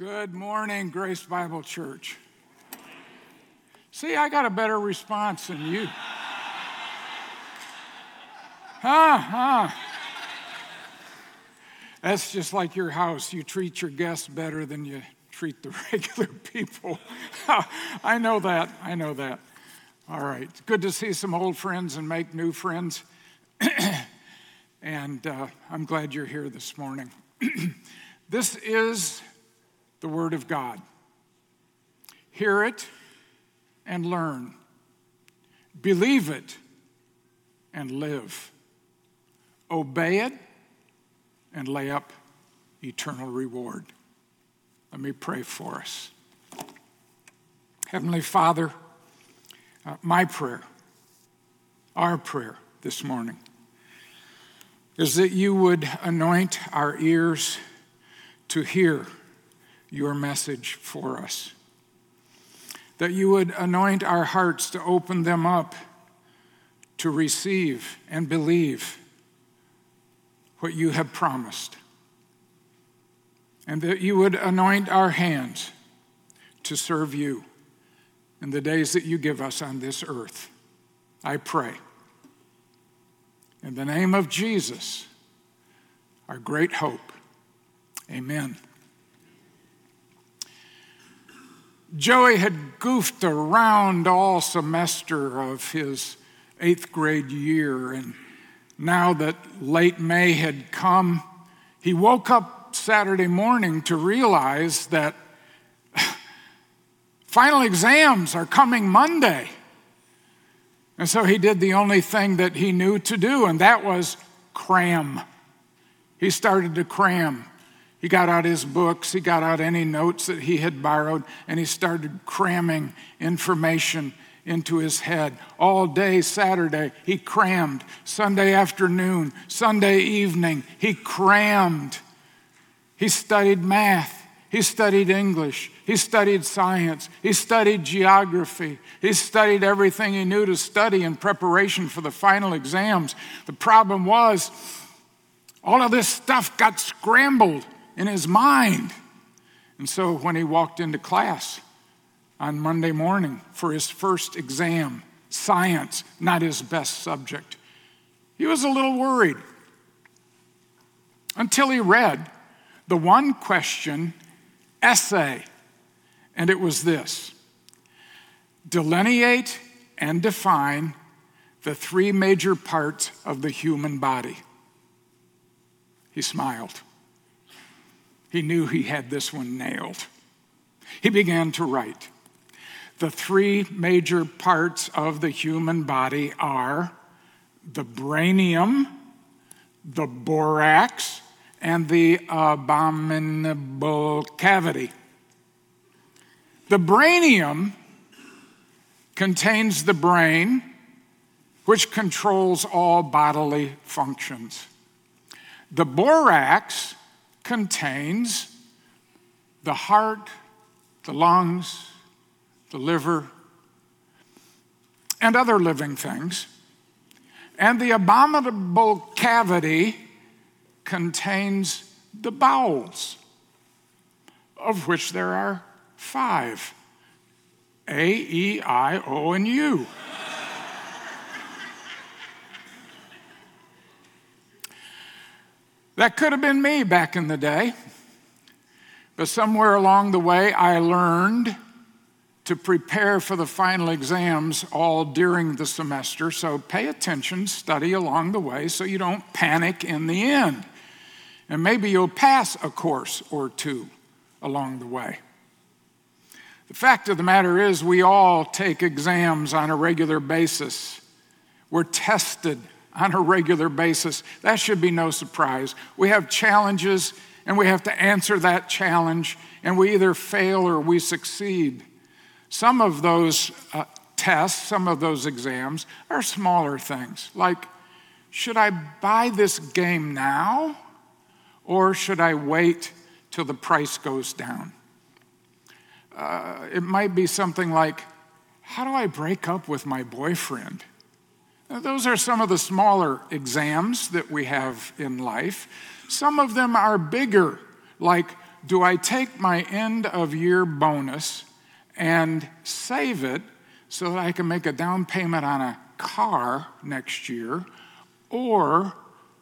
Good morning, Grace Bible Church. See, I got a better response than you. Huh, huh. That's just like your house. You treat your guests better than you treat the regular people. I know that. I know that. All right. Good to see some old friends and make new friends. and uh, I'm glad you're here this morning. this is the Word of God. Hear it and learn. Believe it and live. Obey it and lay up eternal reward. Let me pray for us. Heavenly Father, uh, my prayer, our prayer this morning, is that you would anoint our ears to hear your message for us. That you would anoint our hearts to open them up to receive and believe what you have promised. And that you would anoint our hands to serve you in the days that you give us on this earth. I pray. In the name of Jesus, our great hope. Amen. Joey had goofed around all semester of his eighth grade year, and now that late May had come, he woke up Saturday morning to realize that final exams are coming Monday. And so he did the only thing that he knew to do, and that was cram. He started to cram. He got out his books, he got out any notes that he had borrowed, and he started cramming information into his head. All day Saturday, he crammed. Sunday afternoon, Sunday evening, he crammed. He studied math. He studied English. He studied science. He studied geography. He studied everything he knew to study in preparation for the final exams. The problem was, all of this stuff got scrambled in his mind. And so when he walked into class on Monday morning for his first exam, science, not his best subject, he was a little worried until he read the one question essay, and it was this delineate and define the three major parts of the human body. He smiled. He knew he had this one nailed. He began to write. The three major parts of the human body are the brainium, the borax, and the abominable cavity. The brainium contains the brain, which controls all bodily functions. The borax contains the heart, the lungs, the liver, and other living things. And the abominable cavity contains the bowels, of which there are five A, E, I, O, and U. That could have been me back in the day. But somewhere along the way, I learned to prepare for the final exams all during the semester. So pay attention, study along the way so you don't panic in the end. And maybe you'll pass a course or two along the way. The fact of the matter is, we all take exams on a regular basis. We're tested on a regular basis. That should be no surprise. We have challenges and we have to answer that challenge, and we either fail or we succeed. Some of those uh, tests, some of those exams are smaller things, like should I buy this game now or should I wait till the price goes down? Uh, it might be something like, how do I break up with my boyfriend? Those are some of the smaller exams that we have in life. Some of them are bigger, like do I take my end of year bonus and save it so that I can make a down payment on a car next year? Or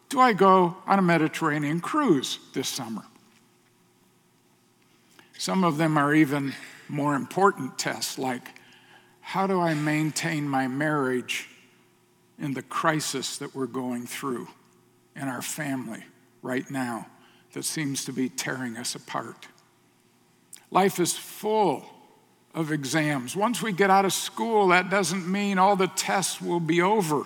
do I go on a Mediterranean cruise this summer? Some of them are even more important tests, like how do I maintain my marriage in the crisis that we're going through in our family right now that seems to be tearing us apart? Life is full of exams. Once we get out of school, that doesn't mean all the tests will be over.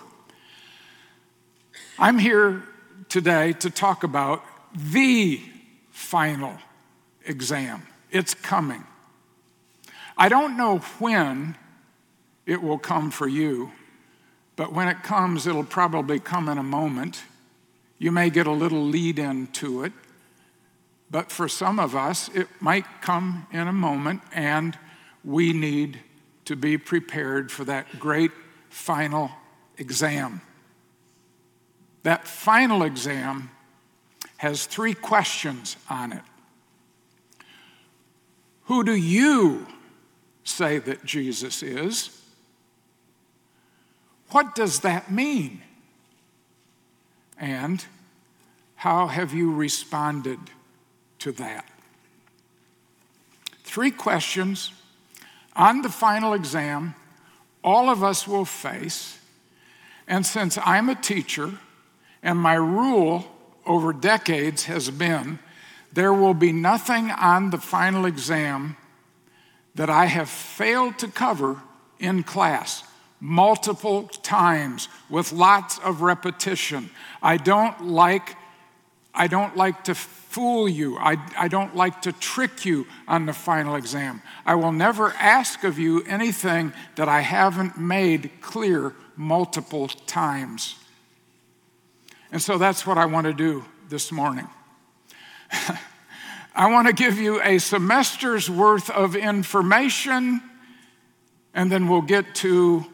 I'm here today to talk about the final exam. It's coming. I don't know when it will come for you, but when it comes, it'll probably come in a moment. You may get a little lead into it, but for some of us, it might come in a moment, and we need to be prepared for that great final exam. That final exam has three questions on it. Who do you say that Jesus is? What does that mean? And how have you responded to that? Three questions on the final exam all of us will face. And since I'm a teacher, and my rule over decades has been there will be nothing on the final exam that I have failed to cover in class multiple times with lots of repetition. I don't like I don't like to fool you. I, I don't like to trick you on the final exam. I will never ask of you anything that I haven't made clear multiple times. And so that's what I want to do this morning. I want to give you a semester's worth of information, and then we'll get to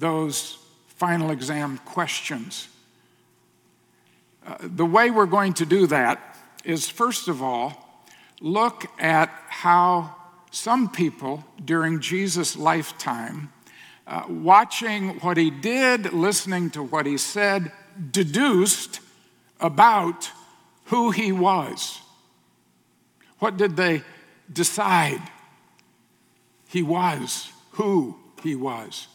those final exam questions. Uh, the way we're going to do that is, first of all, look at how some people during Jesus' lifetime, uh, watching what he did, listening to what he said, deduced about who he was. What did they decide he was, who he was?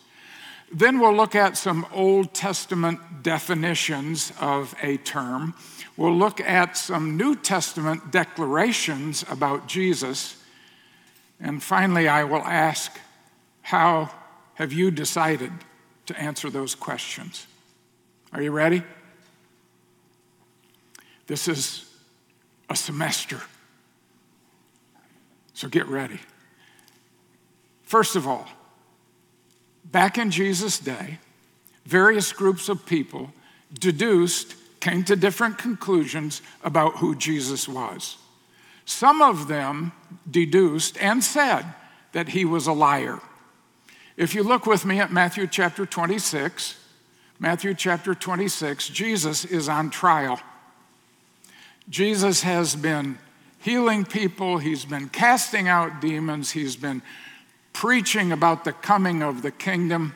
Then we'll look at some Old Testament definitions of a term. We'll look at some New Testament declarations about Jesus. And finally, I will ask, how have you decided to answer those questions? Are you ready? This is a semester. So get ready. First of all, back in Jesus' day, various groups of people deduced, came to different conclusions about who Jesus was. Some of them deduced and said that he was a liar. If you look with me at Matthew chapter 26, Matthew chapter 26, Jesus is on trial. Jesus has been healing people, he's been casting out demons, he's been preaching about the coming of the kingdom.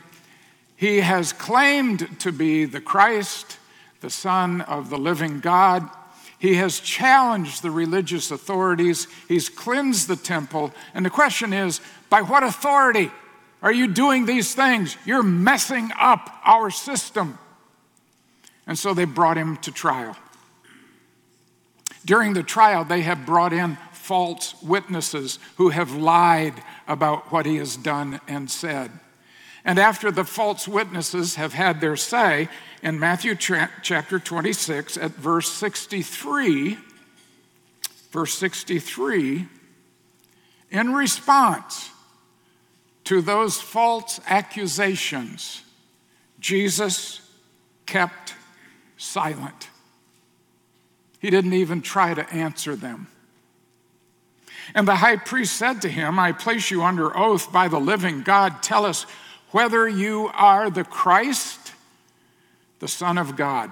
He has claimed to be the Christ, the Son of the living God. He has challenged the religious authorities. He's cleansed the temple. And the question is by what authority? are you doing these things? You're messing up our system. And so they brought him to trial. During the trial, they have brought in false witnesses who have lied about what he has done and said. And after the false witnesses have had their say, in Matthew chapter 26, at verse 63, verse 63, in response, to those false accusations, Jesus kept silent. He didn't even try to answer them. And the high priest said to him, I place you under oath by the living God. Tell us whether you are the Christ, the Son of God.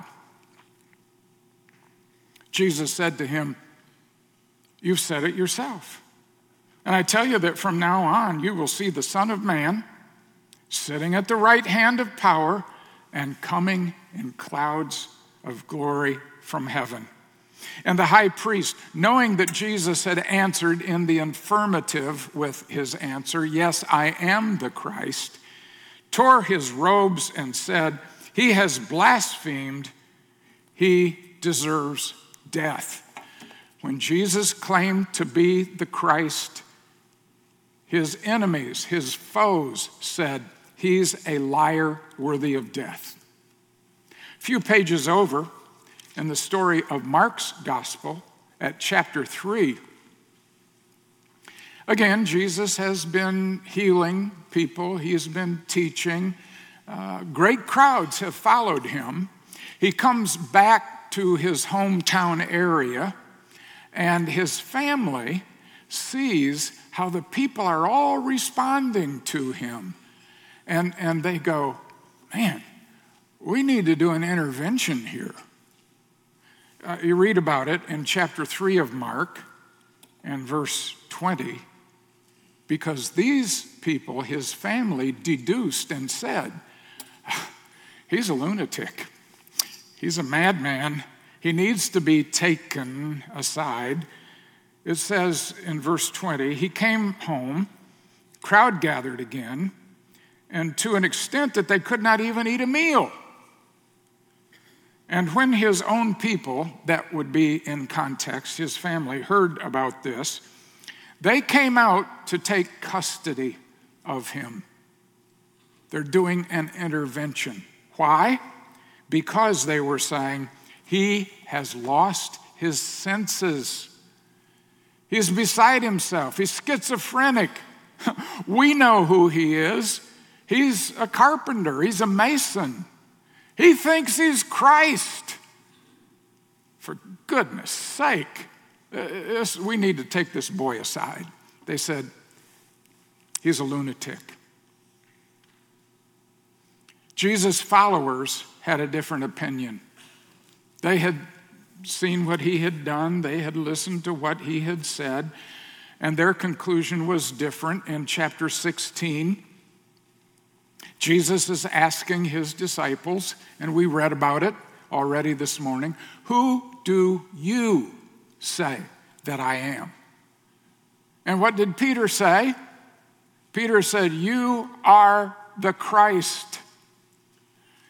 Jesus said to him, You've said it yourself. And I tell you that from now on, you will see the Son of Man sitting at the right hand of power and coming in clouds of glory from heaven. And the high priest, knowing that Jesus had answered in the affirmative with his answer, Yes, I am the Christ, tore his robes and said, He has blasphemed, he deserves death. When Jesus claimed to be the Christ, his enemies, his foes said, He's a liar worthy of death. A few pages over, in the story of Mark's gospel at chapter 3. Again, Jesus has been healing people, he has been teaching. Uh, great crowds have followed him. He comes back to his hometown area, and his family sees how the people are all responding to him. And, and they go, Man, we need to do an intervention here. Uh, you read about it in chapter 3 of Mark and verse 20. Because these people, his family, deduced and said, He's a lunatic. He's a madman. He needs to be taken aside. It says in verse 20, he came home, crowd gathered again, and to an extent that they could not even eat a meal. And when his own people, that would be in context, his family, heard about this, they came out to take custody of him. They're doing an intervention. Why? Because they were saying, he has lost his senses. He's beside himself. He's schizophrenic. we know who he is. He's a carpenter, he's a mason. He thinks he's Christ. For goodness sake, uh, we need to take this boy aside. They said, he's a lunatic. Jesus' followers had a different opinion. They had seen what he had done, they had listened to what he had said, and their conclusion was different. In chapter 16, Jesus is asking his disciples, and we read about it already this morning Who do you say that I am? And what did Peter say? Peter said, You are the Christ.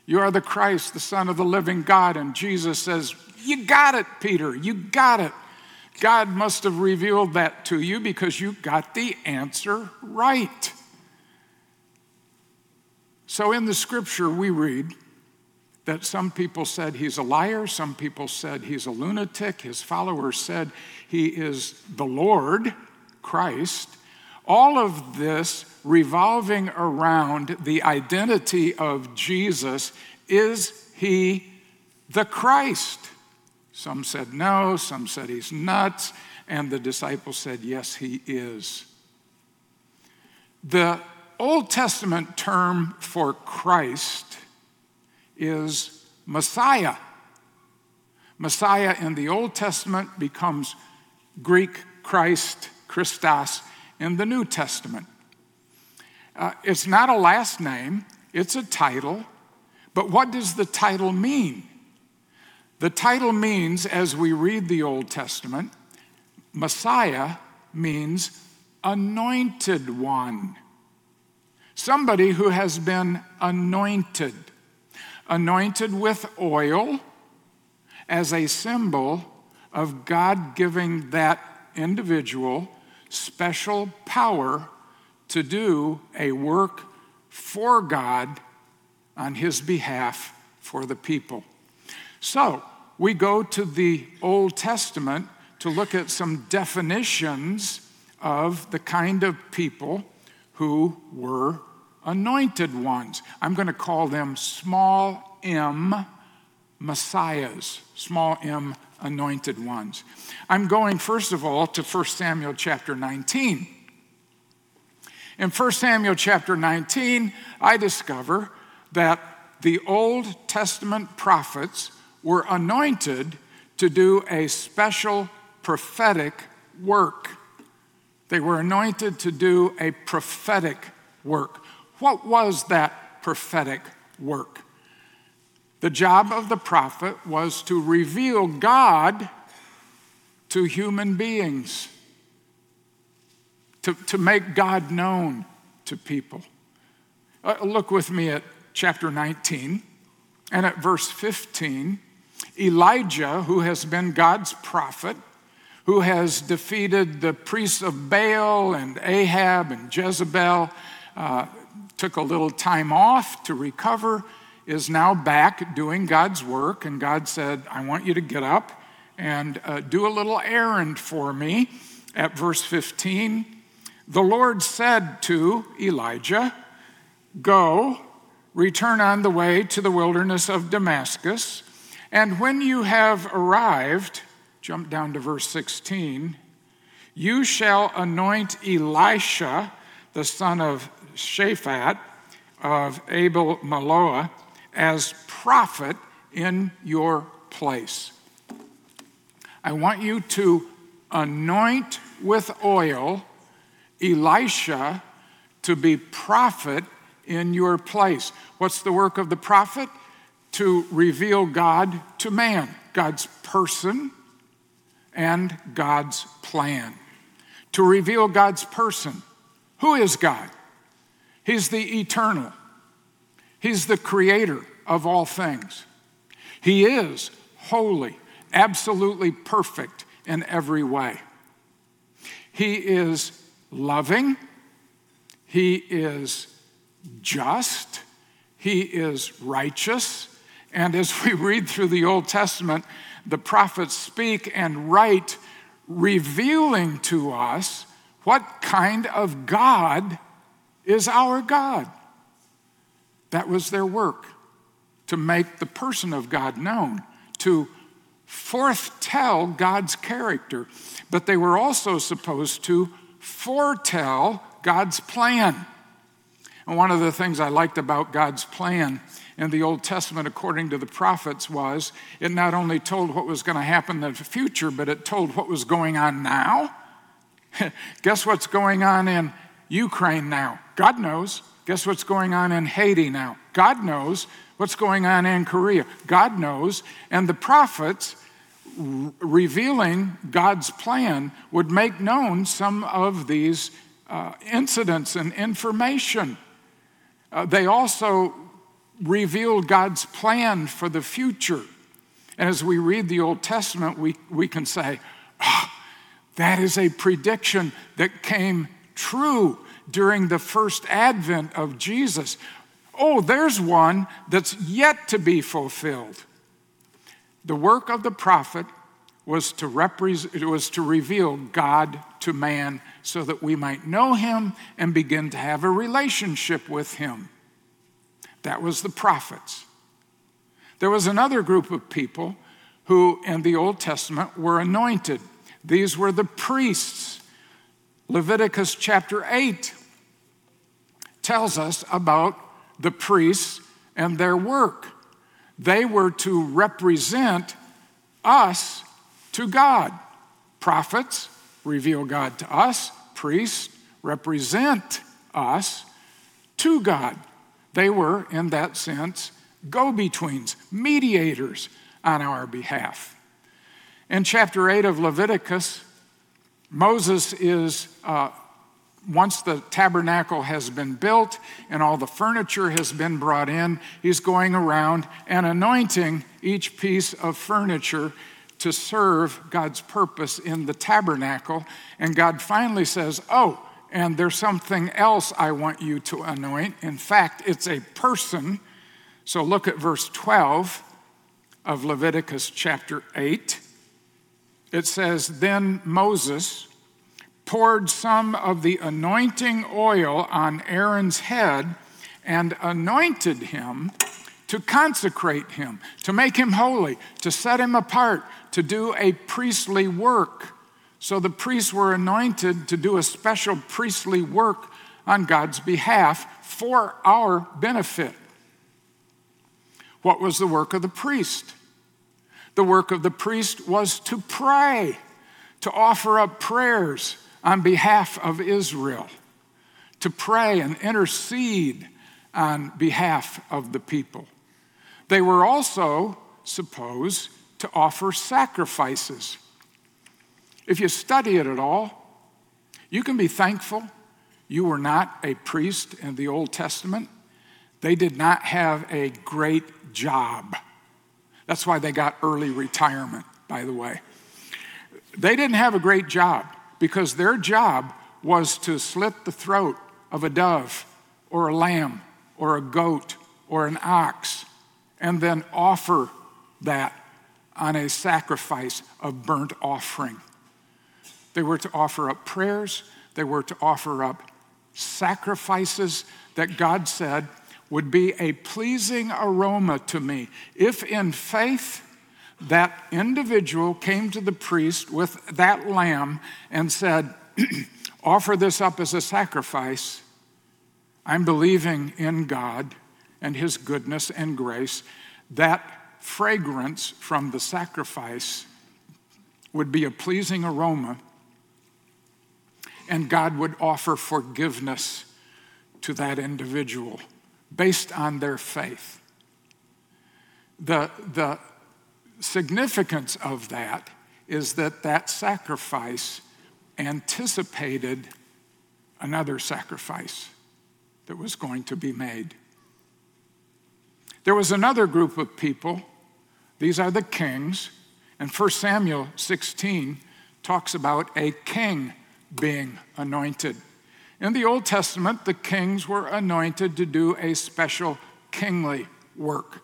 You are the Christ, the Son of the living God. And Jesus says, You got it, Peter. You got it. God must have revealed that to you because you got the answer right. So in the scripture, we read that some people said he's a liar, some people said he's a lunatic, his followers said he is the Lord, Christ. All of this revolving around the identity of Jesus is he the Christ? Some said no, some said he's nuts, and the disciples said yes, he is. The Old Testament term for Christ is Messiah. Messiah in the Old Testament becomes Greek Christ, Christos, in the New Testament. Uh, it's not a last name, it's a title. But what does the title mean? The title means, as we read the Old Testament, Messiah means anointed one somebody who has been anointed, anointed with oil as a symbol of God giving that individual special power to do a work for God on his behalf for the people. So, we go to the Old Testament to look at some definitions of the kind of people who were anointed ones. I'm going to call them small m messiahs, small m anointed ones. I'm going, first of all, to 1 Samuel chapter 19. In 1 Samuel chapter 19, I discover that the Old Testament prophets were anointed to do a special prophetic work. They were anointed to do a prophetic work. What was that prophetic work? The job of the prophet was to reveal God to human beings, to, to make God known to people. Uh, look with me at chapter 19 and at verse 15. Elijah, who has been God's prophet, who has defeated the priests of Baal and Ahab and Jezebel, uh, took a little time off to recover, is now back doing God's work. And God said, I want you to get up and uh, do a little errand for me. At verse 15, the Lord said to Elijah, Go, return on the way to the wilderness of Damascus, and when you have arrived, jump down to verse 16, you shall anoint Elisha, the son of Shaphat of Abel Meholah, as prophet in your place. I want you to anoint with oil Elisha to be prophet in your place. What's the work of the prophet? To reveal God to man, God's person and God's plan. To reveal God's person. Who is God? He's the eternal, He's the creator of all things. He is holy, absolutely perfect in every way. He is loving, He is just, he is righteous. And as we read through the Old Testament, the prophets speak and write, revealing to us what kind of God is our God. That was their work, to make the person of God known, to foretell God's character. But they were also supposed to foretell God's plan. And one of the things I liked about God's plan in the Old Testament, according to the prophets, was it not only told what was going to happen in the future, but it told what was going on now. Guess what's going on in Ukraine now? God knows. Guess what's going on in Haiti now? God knows. What's going on in Korea? God knows. And the prophets, revealing God's plan, would make known some of these uh, incidents and information. Uh, they also revealed God's plan for the future. And as we read the Old Testament, we, we can say, oh, that is a prediction that came true during the first advent of Jesus. Oh, there's one that's yet to be fulfilled. The work of the prophet was to, represent, was to reveal God to man so that we might know him and begin to have a relationship with him. That was the prophets. There was another group of people who, in the Old Testament, were anointed. These were the priests. Leviticus chapter 8 tells us about the priests and their work. They were to represent us to God. Prophets reveal God to us, priests represent us to God. They were, in that sense, go betweens, mediators on our behalf. In chapter 8 of Leviticus, Moses is, uh, once the tabernacle has been built and all the furniture has been brought in, he's going around and anointing each piece of furniture to serve God's purpose in the tabernacle. And God finally says, Oh, and there's something else I want you to anoint. In fact, it's a person. So look at verse 12 of Leviticus chapter 8. It says, Then Moses poured some of the anointing oil on Aaron's head and anointed him to consecrate him, to make him holy, to set him apart, to do a priestly work. So the priests were anointed to do a special priestly work on God's behalf for our benefit. What was the work of the priest? The work of the priest was to pray, to offer up prayers on behalf of Israel, to pray and intercede on behalf of the people. They were also supposed to offer sacrifices. If you study it at all, you can be thankful you were not a priest in the Old Testament. They did not have a great job. That's why they got early retirement, by the way. They didn't have a great job because their job was to slit the throat of a dove or a lamb or a goat or an ox and then offer that on a sacrifice of burnt offering. They were to offer up prayers, they were to offer up sacrifices that God said would be a pleasing aroma to me. If in faith, that individual came to the priest with that lamb and said, Offer this up as a sacrifice. I'm believing in God and His goodness and grace. That fragrance from the sacrifice would be a pleasing aroma, and God would offer forgiveness to that individual based on their faith. The, the significance of that is that that sacrifice anticipated another sacrifice that was going to be made. There was another group of people, these are the kings, and 1 Samuel 16 talks about a king being anointed. In the Old Testament, the kings were anointed to do a special kingly work.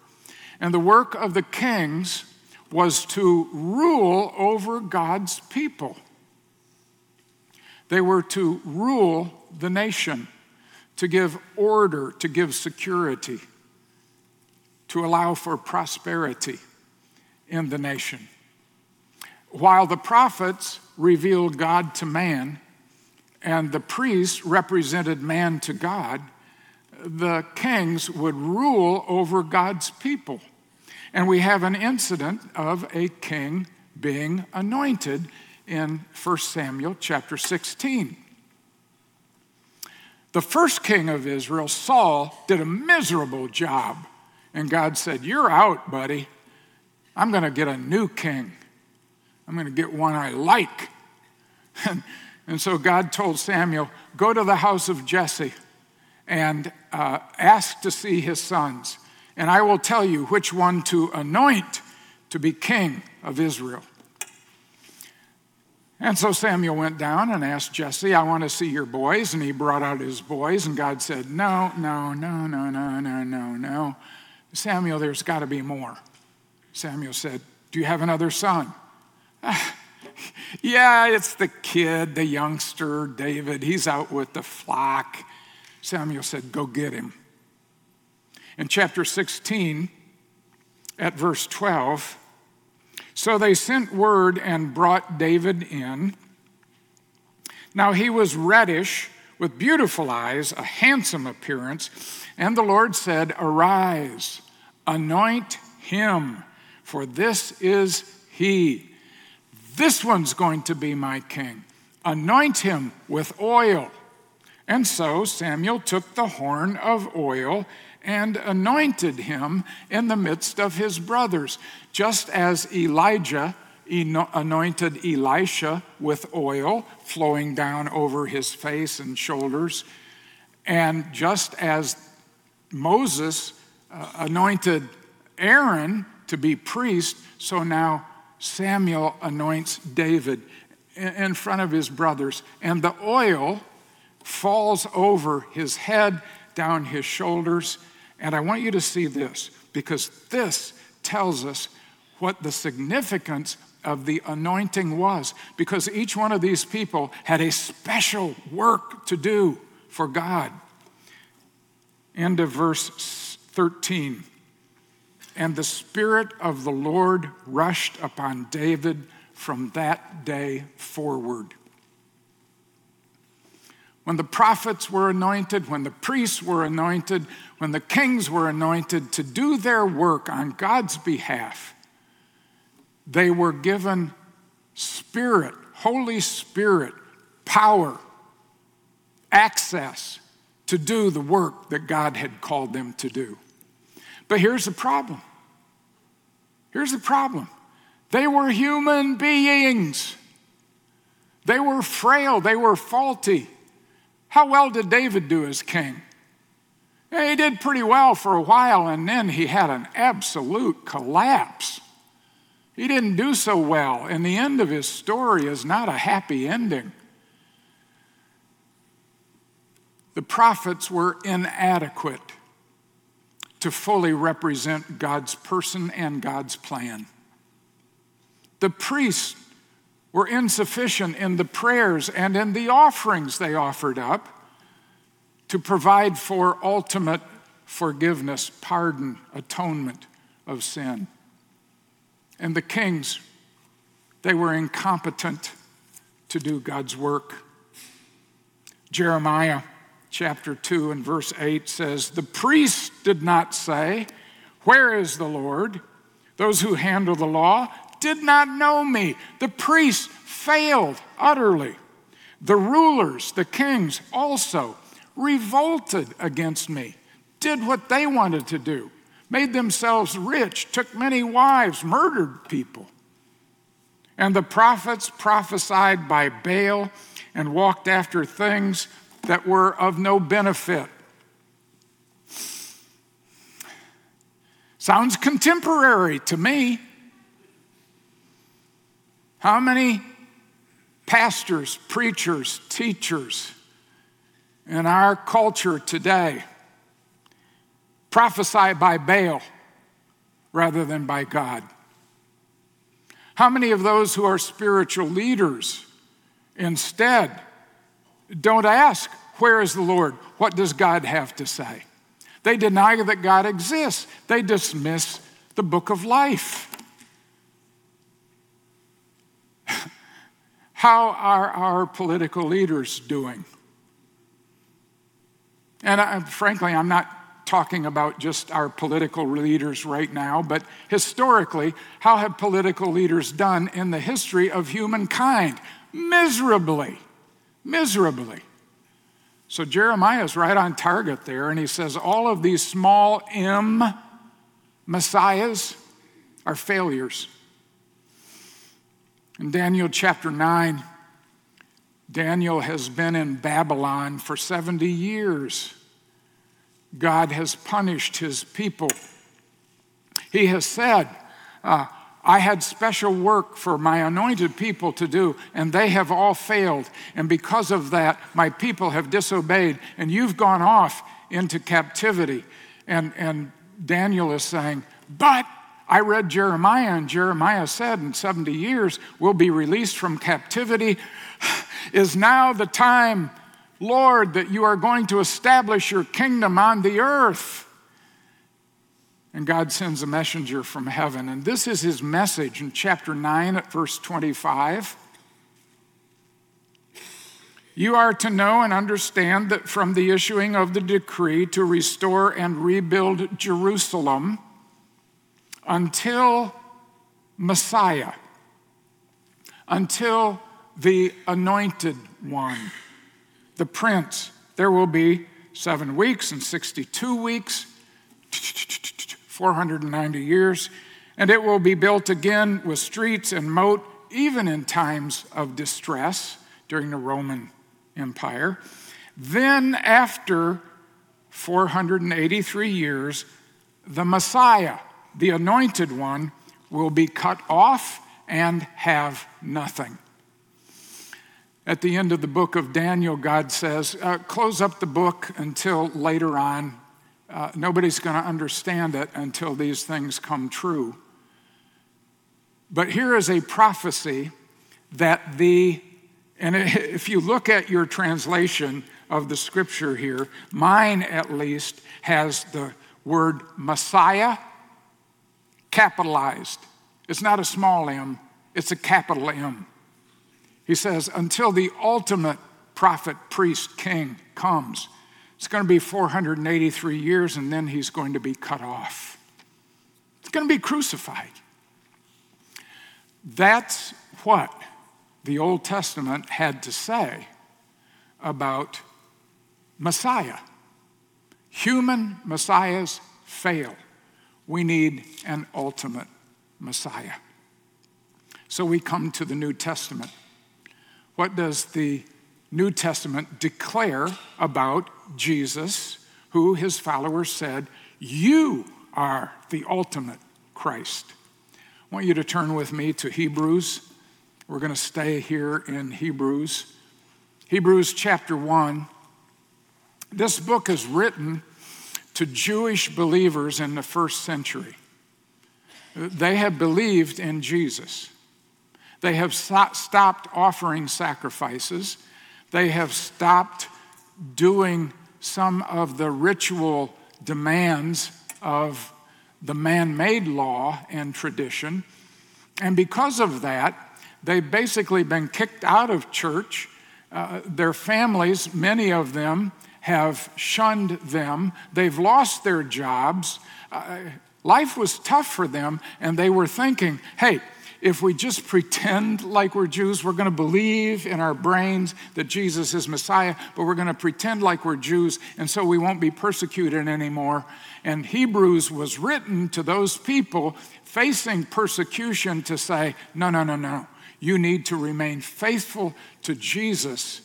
And the work of the kings was to rule over God's people. They were to rule the nation, to give order, to give security, to allow for prosperity in the nation. While the prophets revealed God to man and the priests represented man to God, the kings would rule over God's people. And we have an incident of a king being anointed in 1 Samuel chapter 16. The first king of Israel, Saul, did a miserable job. And God said, You're out, buddy. I'm going to get a new king. I'm going to get one I like. And, and so God told Samuel, Go to the house of Jesse and uh, ask to see his sons, and I will tell you which one to anoint to be king of Israel. And so Samuel went down and asked Jesse, I want to see your boys. And he brought out his boys, and God said, No, no, no, no, no, no, no, no. Samuel, there's got to be more. Samuel said, Do you have another son? yeah, it's the kid, the youngster, David. He's out with the flock. Samuel said, Go get him. In chapter 16, at verse 12, so they sent word and brought David in. Now he was reddish, with beautiful eyes, a handsome appearance. And the Lord said, Arise, anoint him, for this is he. This one's going to be my king. Anoint him with oil. And so Samuel took the horn of oil and anointed him in the midst of his brothers, just as Elijah anointed Elisha with oil flowing down over his face and shoulders, and just as Moses uh, anointed Aaron to be priest, so now Samuel anoints David in front of his brothers, and the oil falls over his head, down his shoulders. And I want you to see this because this tells us what the significance of the anointing was. Because each one of these people had a special work to do for God. End of verse 13. And the Spirit of the Lord rushed upon David from that day forward. When the prophets were anointed, when the priests were anointed, when the kings were anointed to do their work on God's behalf, they were given spirit Holy Spirit power, access to do the work that God had called them to do. But here's the problem. Here's the problem. They were human beings. They were frail. They were faulty. How well did David do as king? He did pretty well for a while, and then he had an absolute collapse. He didn't do so well, and the end of his story is not a happy ending. The prophets were inadequate to fully represent God's person and God's plan. The priests were insufficient in the prayers and in the offerings they offered up to provide for ultimate forgiveness, pardon, atonement of sin. And the kings, they were incompetent to do God's work. Jeremiah chapter 2 and verse 8 says, The priests did not say, Where is the Lord? Those who handle the law did not know me. The priests failed utterly. The rulers, the kings also revolted against me, did what they wanted to do, made themselves rich, took many wives, murdered people. And the prophets prophesied by Baal and walked after things that were of no benefit. Sounds contemporary to me. How many pastors, preachers, teachers, in our culture today prophesy by Baal rather than by God? How many of those who are spiritual leaders instead don't ask, Where is the Lord? What does God have to say? They deny that God exists, they dismiss the book of life. How are our political leaders doing? And I, frankly, I'm not talking about just our political leaders right now, but historically, how have political leaders done in the history of humankind? Miserably, miserably. So Jeremiah is right on target there, and he says all of these small m messiahs are failures. In Daniel chapter 9, Daniel has been in Babylon for 70 years. God has punished his people. He has said, uh, I had special work for my anointed people to do, and they have all failed. And because of that, my people have disobeyed, and you've gone off into captivity. And, and Daniel is saying, But I read Jeremiah, and Jeremiah said, In 70 years, we'll be released from captivity. Is now the time, Lord, that you are going to establish your kingdom on the earth? And God sends a messenger from heaven. And this is his message in chapter 9 at verse 25. You are to know and understand that from the issuing of the decree to restore and rebuild Jerusalem, until Messiah, until the anointed one, the prince. There will be seven weeks and 62 weeks, 490 years, and it will be built again with streets and moat, even in times of distress during the Roman Empire. Then, after 483 years, the Messiah the anointed one will be cut off and have nothing. At the end of the book of Daniel, God says, uh, close up the book until later on. Uh, nobody's going to understand it until these things come true. But here is a prophecy that the, and if you look at your translation of the scripture here, mine at least has the word Messiah capitalized. It's not a small m, it's a capital M. He says, until the ultimate prophet, priest, king comes, it's going to be 483 years and then he's going to be cut off. It's going to be crucified. That's what the Old Testament had to say about Messiah. Human messiahs fail. We need an ultimate Messiah. So we come to the New Testament. What does the New Testament declare about Jesus, who his followers said, You are the ultimate Christ? I want you to turn with me to Hebrews. We're going to stay here in Hebrews. Hebrews chapter 1. This book is written to Jewish believers in the first century. They have believed in Jesus. They have stopped offering sacrifices. They have stopped doing some of the ritual demands of the man made law and tradition. And because of that, they've basically been kicked out of church. Uh, their families, many of them, have shunned them. They've lost their jobs. Uh, life was tough for them, and they were thinking, hey, if we just pretend like we're Jews, we're going to believe in our brains that Jesus is Messiah, but we're going to pretend like we're Jews, and so we won't be persecuted anymore. And Hebrews was written to those people facing persecution to say, no, no, no, no. You need to remain faithful to Jesus,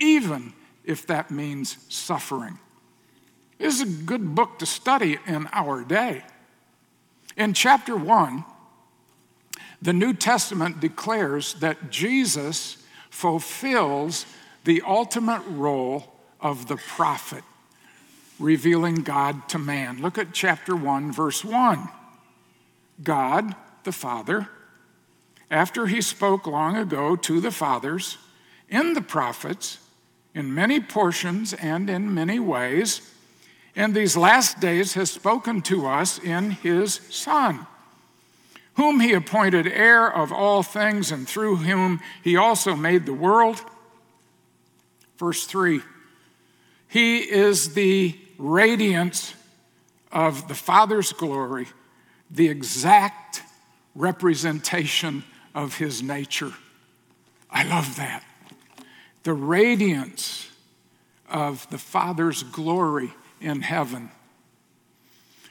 even if that means suffering. This is a good book to study in our day. In chapter 1, the New Testament declares that Jesus fulfills the ultimate role of the prophet, revealing God to man. Look at chapter 1, verse 1. God, the Father, after he spoke long ago to the fathers in the prophets, in many portions and in many ways, in these last days has spoken to us in his Son, whom he appointed heir of all things, and through whom he also made the world. Verse 3 He is the radiance of the Father's glory, the exact representation of his nature. I love that the radiance of the Father's glory in heaven.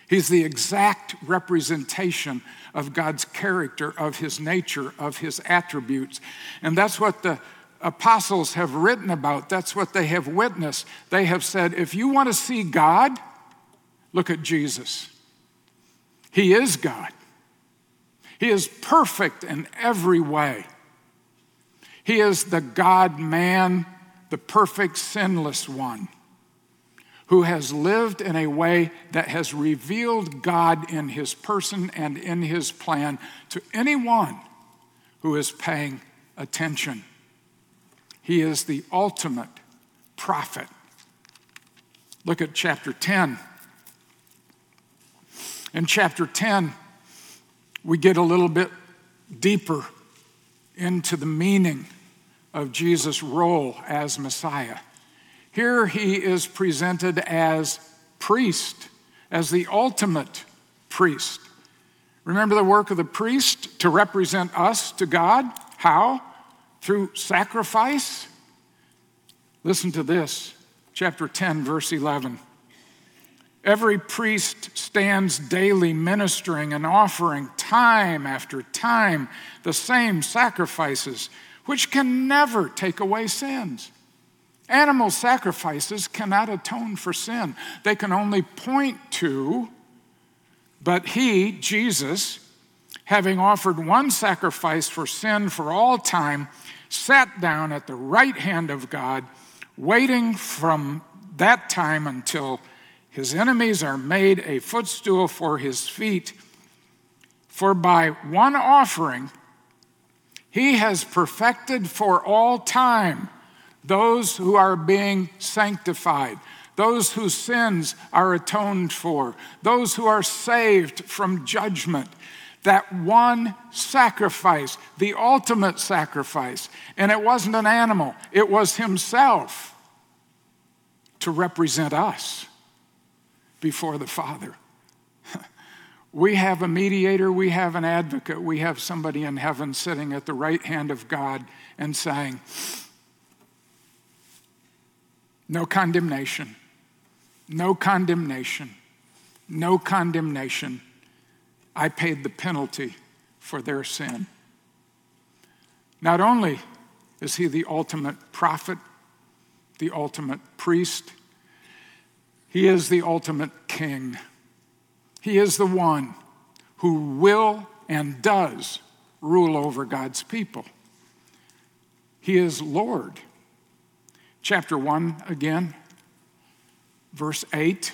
He's the exact representation of God's character, of his nature, of his attributes. And that's what the apostles have written about. That's what they have witnessed. They have said, if you want to see God, look at Jesus. He is God, He is perfect in every way. He is the God man, the perfect, sinless one, who has lived in a way that has revealed God in his person and in his plan to anyone who is paying attention. He is the ultimate prophet. Look at chapter 10. In chapter 10, we get a little bit deeper into the meaning of Jesus' role as Messiah. Here he is presented as priest, as the ultimate priest. Remember the work of the priest to represent us to God? How? Through sacrifice? Listen to this, chapter 10, verse 11. Every priest stands daily ministering and offering time after time the same sacrifices, which can never take away sins. Animal sacrifices cannot atone for sin, they can only point to, but He, Jesus, having offered one sacrifice for sin for all time, sat down at the right hand of God, waiting from that time until his enemies are made a footstool for his feet. For by one offering, he has perfected for all time those who are being sanctified, those whose sins are atoned for, those who are saved from judgment. That one sacrifice, the ultimate sacrifice, and it wasn't an animal, it was himself to represent us before the Father. we have a mediator, we have an advocate, we have somebody in heaven sitting at the right hand of God, and saying, No condemnation, no condemnation, no condemnation. I paid the penalty for their sin. Not only is he the ultimate prophet, the ultimate priest, he is the ultimate king. He is the one who will and does rule over God's people. He is Lord. Chapter 1 again, verse 8,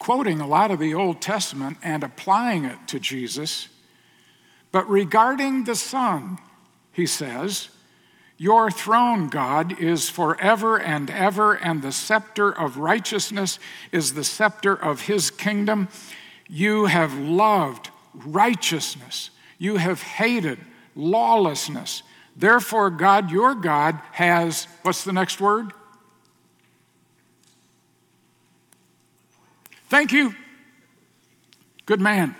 quoting a lot of the Old Testament and applying it to Jesus. But regarding the Son, he says, Your throne, God, is forever and ever, and the scepter of righteousness is the scepter of his kingdom. You have loved righteousness, you have hated lawlessness. Therefore, God, your God, has, what's the next word? Thank you. Good man.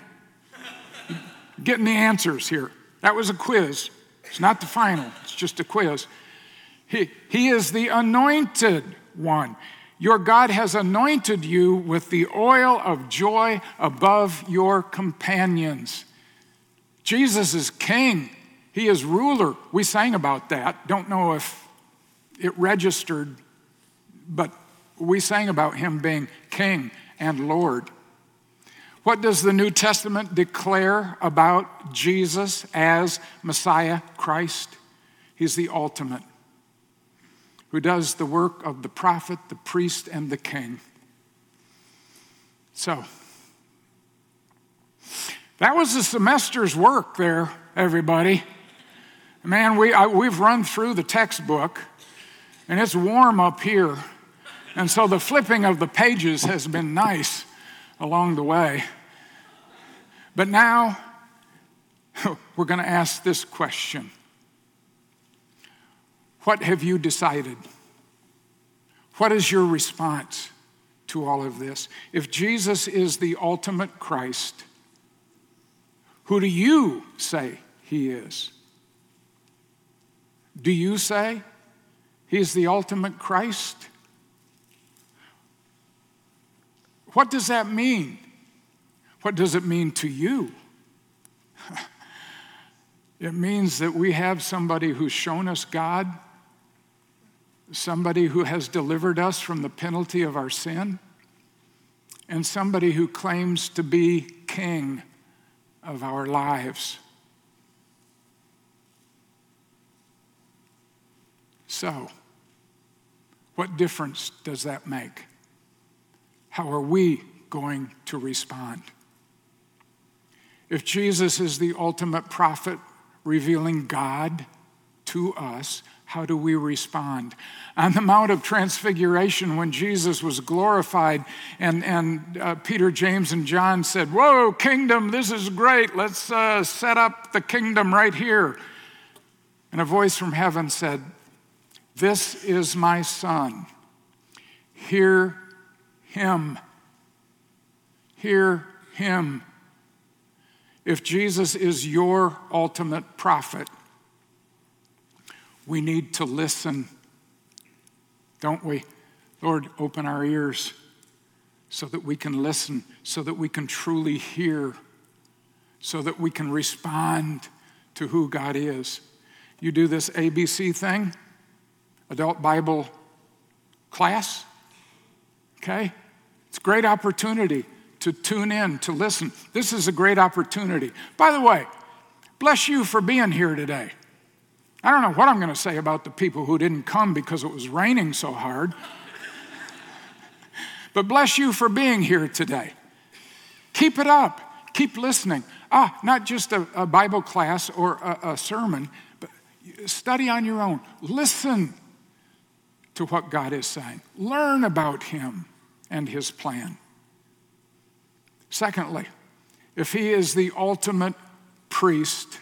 Getting the answers here. That was a quiz. It's not the final, it's just a quiz. He, he is the anointed one. Your God has anointed you with the oil of joy above your companions. Jesus is king, he is ruler. We sang about that. Don't know if it registered, but we sang about him being king and Lord. What does the New Testament declare about Jesus as Messiah Christ? He's the ultimate who does the work of the prophet, the priest, and the king. So, that was the semester's work there, everybody. Man, we, I, we've run through the textbook, and it's warm up here. And so the flipping of the pages has been nice along the way. But now, we're going to ask this question what have you decided? What is your response to all of this? If Jesus is the ultimate Christ, who do you say he is? Do you say he's the ultimate Christ? What does that mean? What does it mean to you? It means that we have somebody who's shown us God somebody who has delivered us from the penalty of our sin, and somebody who claims to be king of our lives. So, what difference does that make? How are we going to respond? If Jesus is the ultimate prophet revealing God to us, how do we respond? On the Mount of Transfiguration, when Jesus was glorified, and, and uh, Peter, James, and John said, Whoa, kingdom, this is great. Let's uh, set up the kingdom right here. And a voice from heaven said, This is my son. Hear him. Hear him. If Jesus is your ultimate prophet, we need to listen, don't we? Lord, open our ears so that we can listen, so that we can truly hear, so that we can respond to who God is. You do this ABC thing, adult Bible class, okay? It's a great opportunity to tune in, to listen. This is a great opportunity. By the way, bless you for being here today. I don't know what I'm going to say about the people who didn't come because it was raining so hard. but bless you for being here today. Keep it up. Keep listening. Ah, not just a, a Bible class or a, a sermon, but study on your own. Listen to what God is saying. Learn about Him and His plan. Secondly, if He is the ultimate priest,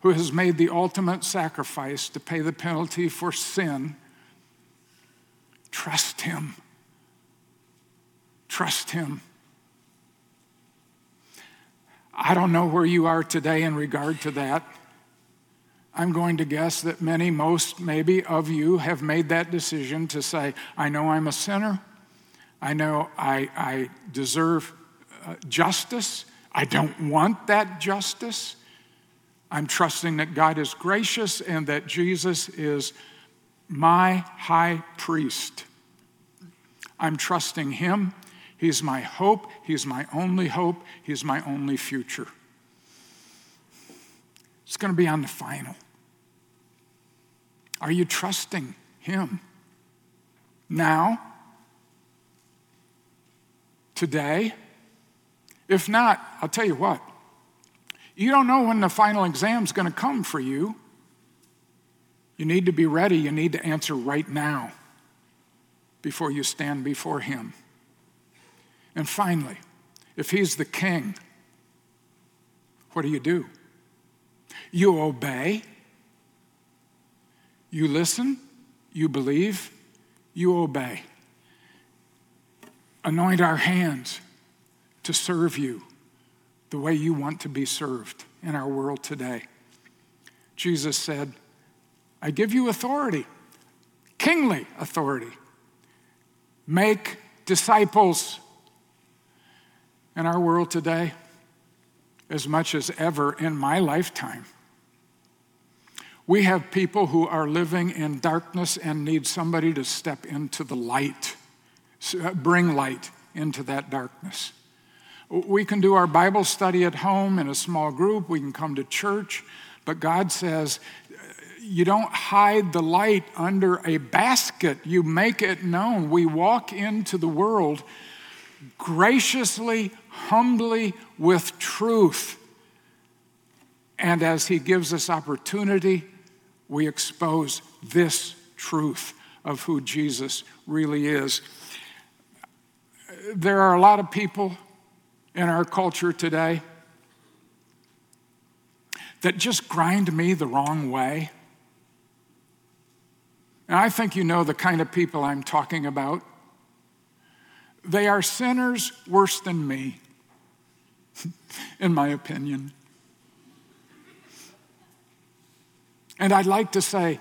who has made the ultimate sacrifice to pay the penalty for sin, trust him. Trust him. I don't know where you are today in regard to that. I'm going to guess that many, most maybe of you have made that decision to say, I know I'm a sinner. I know I, I deserve uh, justice. I don't want that justice. I'm trusting that God is gracious and that Jesus is my high priest. I'm trusting Him. He's my hope. He's my only hope. He's my only future. It's going to be on the final. Are you trusting Him now? Today? If not, I'll tell you what, you don't know when the final exam is going to come for you. You need to be ready. You need to answer right now before you stand before Him. And finally, if He's the King, what do you do? You obey you listen, you believe, you obey. Anoint our hands to serve you the way you want to be served in our world today. Jesus said, I give you authority, kingly authority. Make disciples in our world today as much as ever in my lifetime. We have people who are living in darkness and need somebody to step into the light, uh, bring light into that darkness. We can do our Bible study at home in a small group, we can come to church, but God says, you don't hide the light under a basket, you make it known. We walk into the world graciously, humbly, with truth. And as He gives us opportunity, we expose this truth of who Jesus really is. There are a lot of people in our culture today that just grind me the wrong way. And I think you know the kind of people I'm talking about. They are sinners worse than me, in my opinion. And I'd like to say,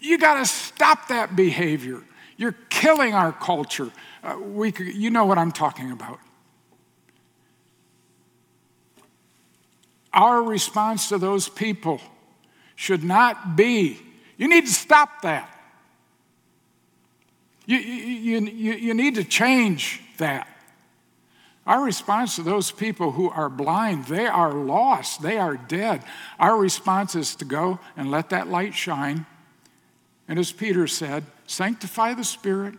you got to stop that behavior. You're killing our culture. Uh, we, you know what I'm talking about. Our response to those people should not be, you need to stop that. You, you, you, you need to change that. Our response to those people who are blind, they are lost, they are dead. Our response is to go and let that light shine. And as Peter said, sanctify the Spirit.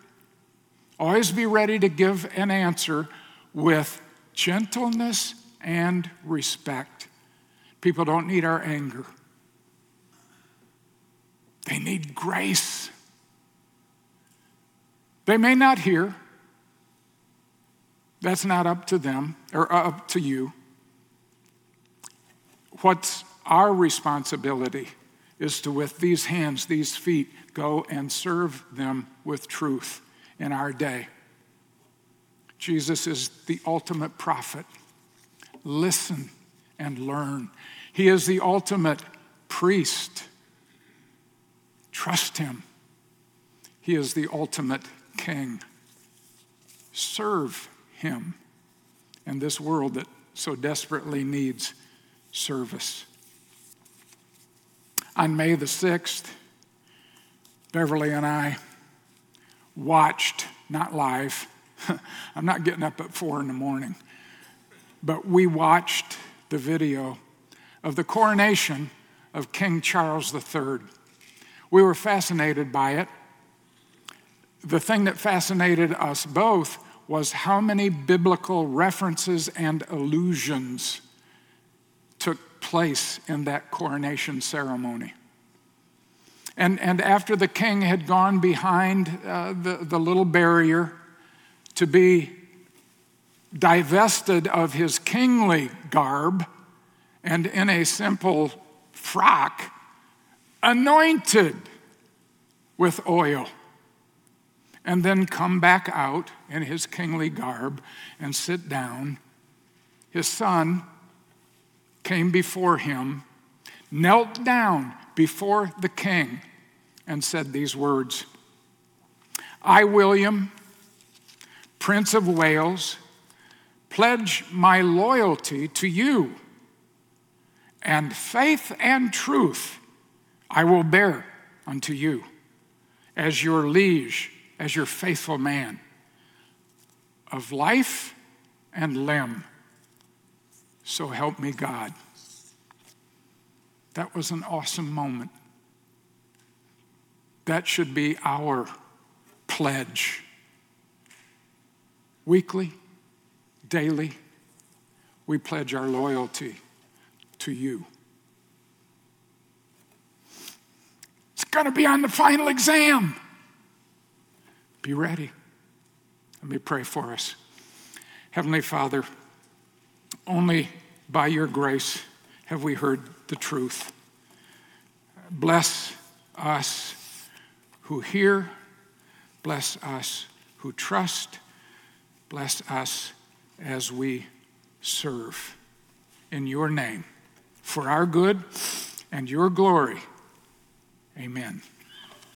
Always be ready to give an answer with gentleness and respect. People don't need our anger, they need grace. They may not hear, that's not up to them or up to you. What's our responsibility is to, with these hands, these feet, go and serve them with truth in our day. Jesus is the ultimate prophet. Listen and learn. He is the ultimate priest. Trust him. He is the ultimate king. Serve him and this world that so desperately needs service. On May the 6th, Beverly and I watched, not live, I'm not getting up at four in the morning, but we watched the video of the coronation of King Charles III. We were fascinated by it. The thing that fascinated us both was how many biblical references and allusions took place in that coronation ceremony. And, and after the king had gone behind uh, the, the little barrier to be divested of his kingly garb and in a simple frock, anointed with oil and then come back out in his kingly garb and sit down. His son came before him, knelt down before the king and said these words I, William, Prince of Wales, pledge my loyalty to you, and faith and truth I will bear unto you as your liege, as your faithful man of life and limb. So help me God. That was an awesome moment. That should be our pledge. Weekly, daily, we pledge our loyalty to you. It's going to be on the final exam. Be ready. Let me pray for us. Heavenly Father, only by your grace have we heard the truth. Bless us who hear, bless us who trust, bless us as we serve. In your name, for our good and your glory. Amen.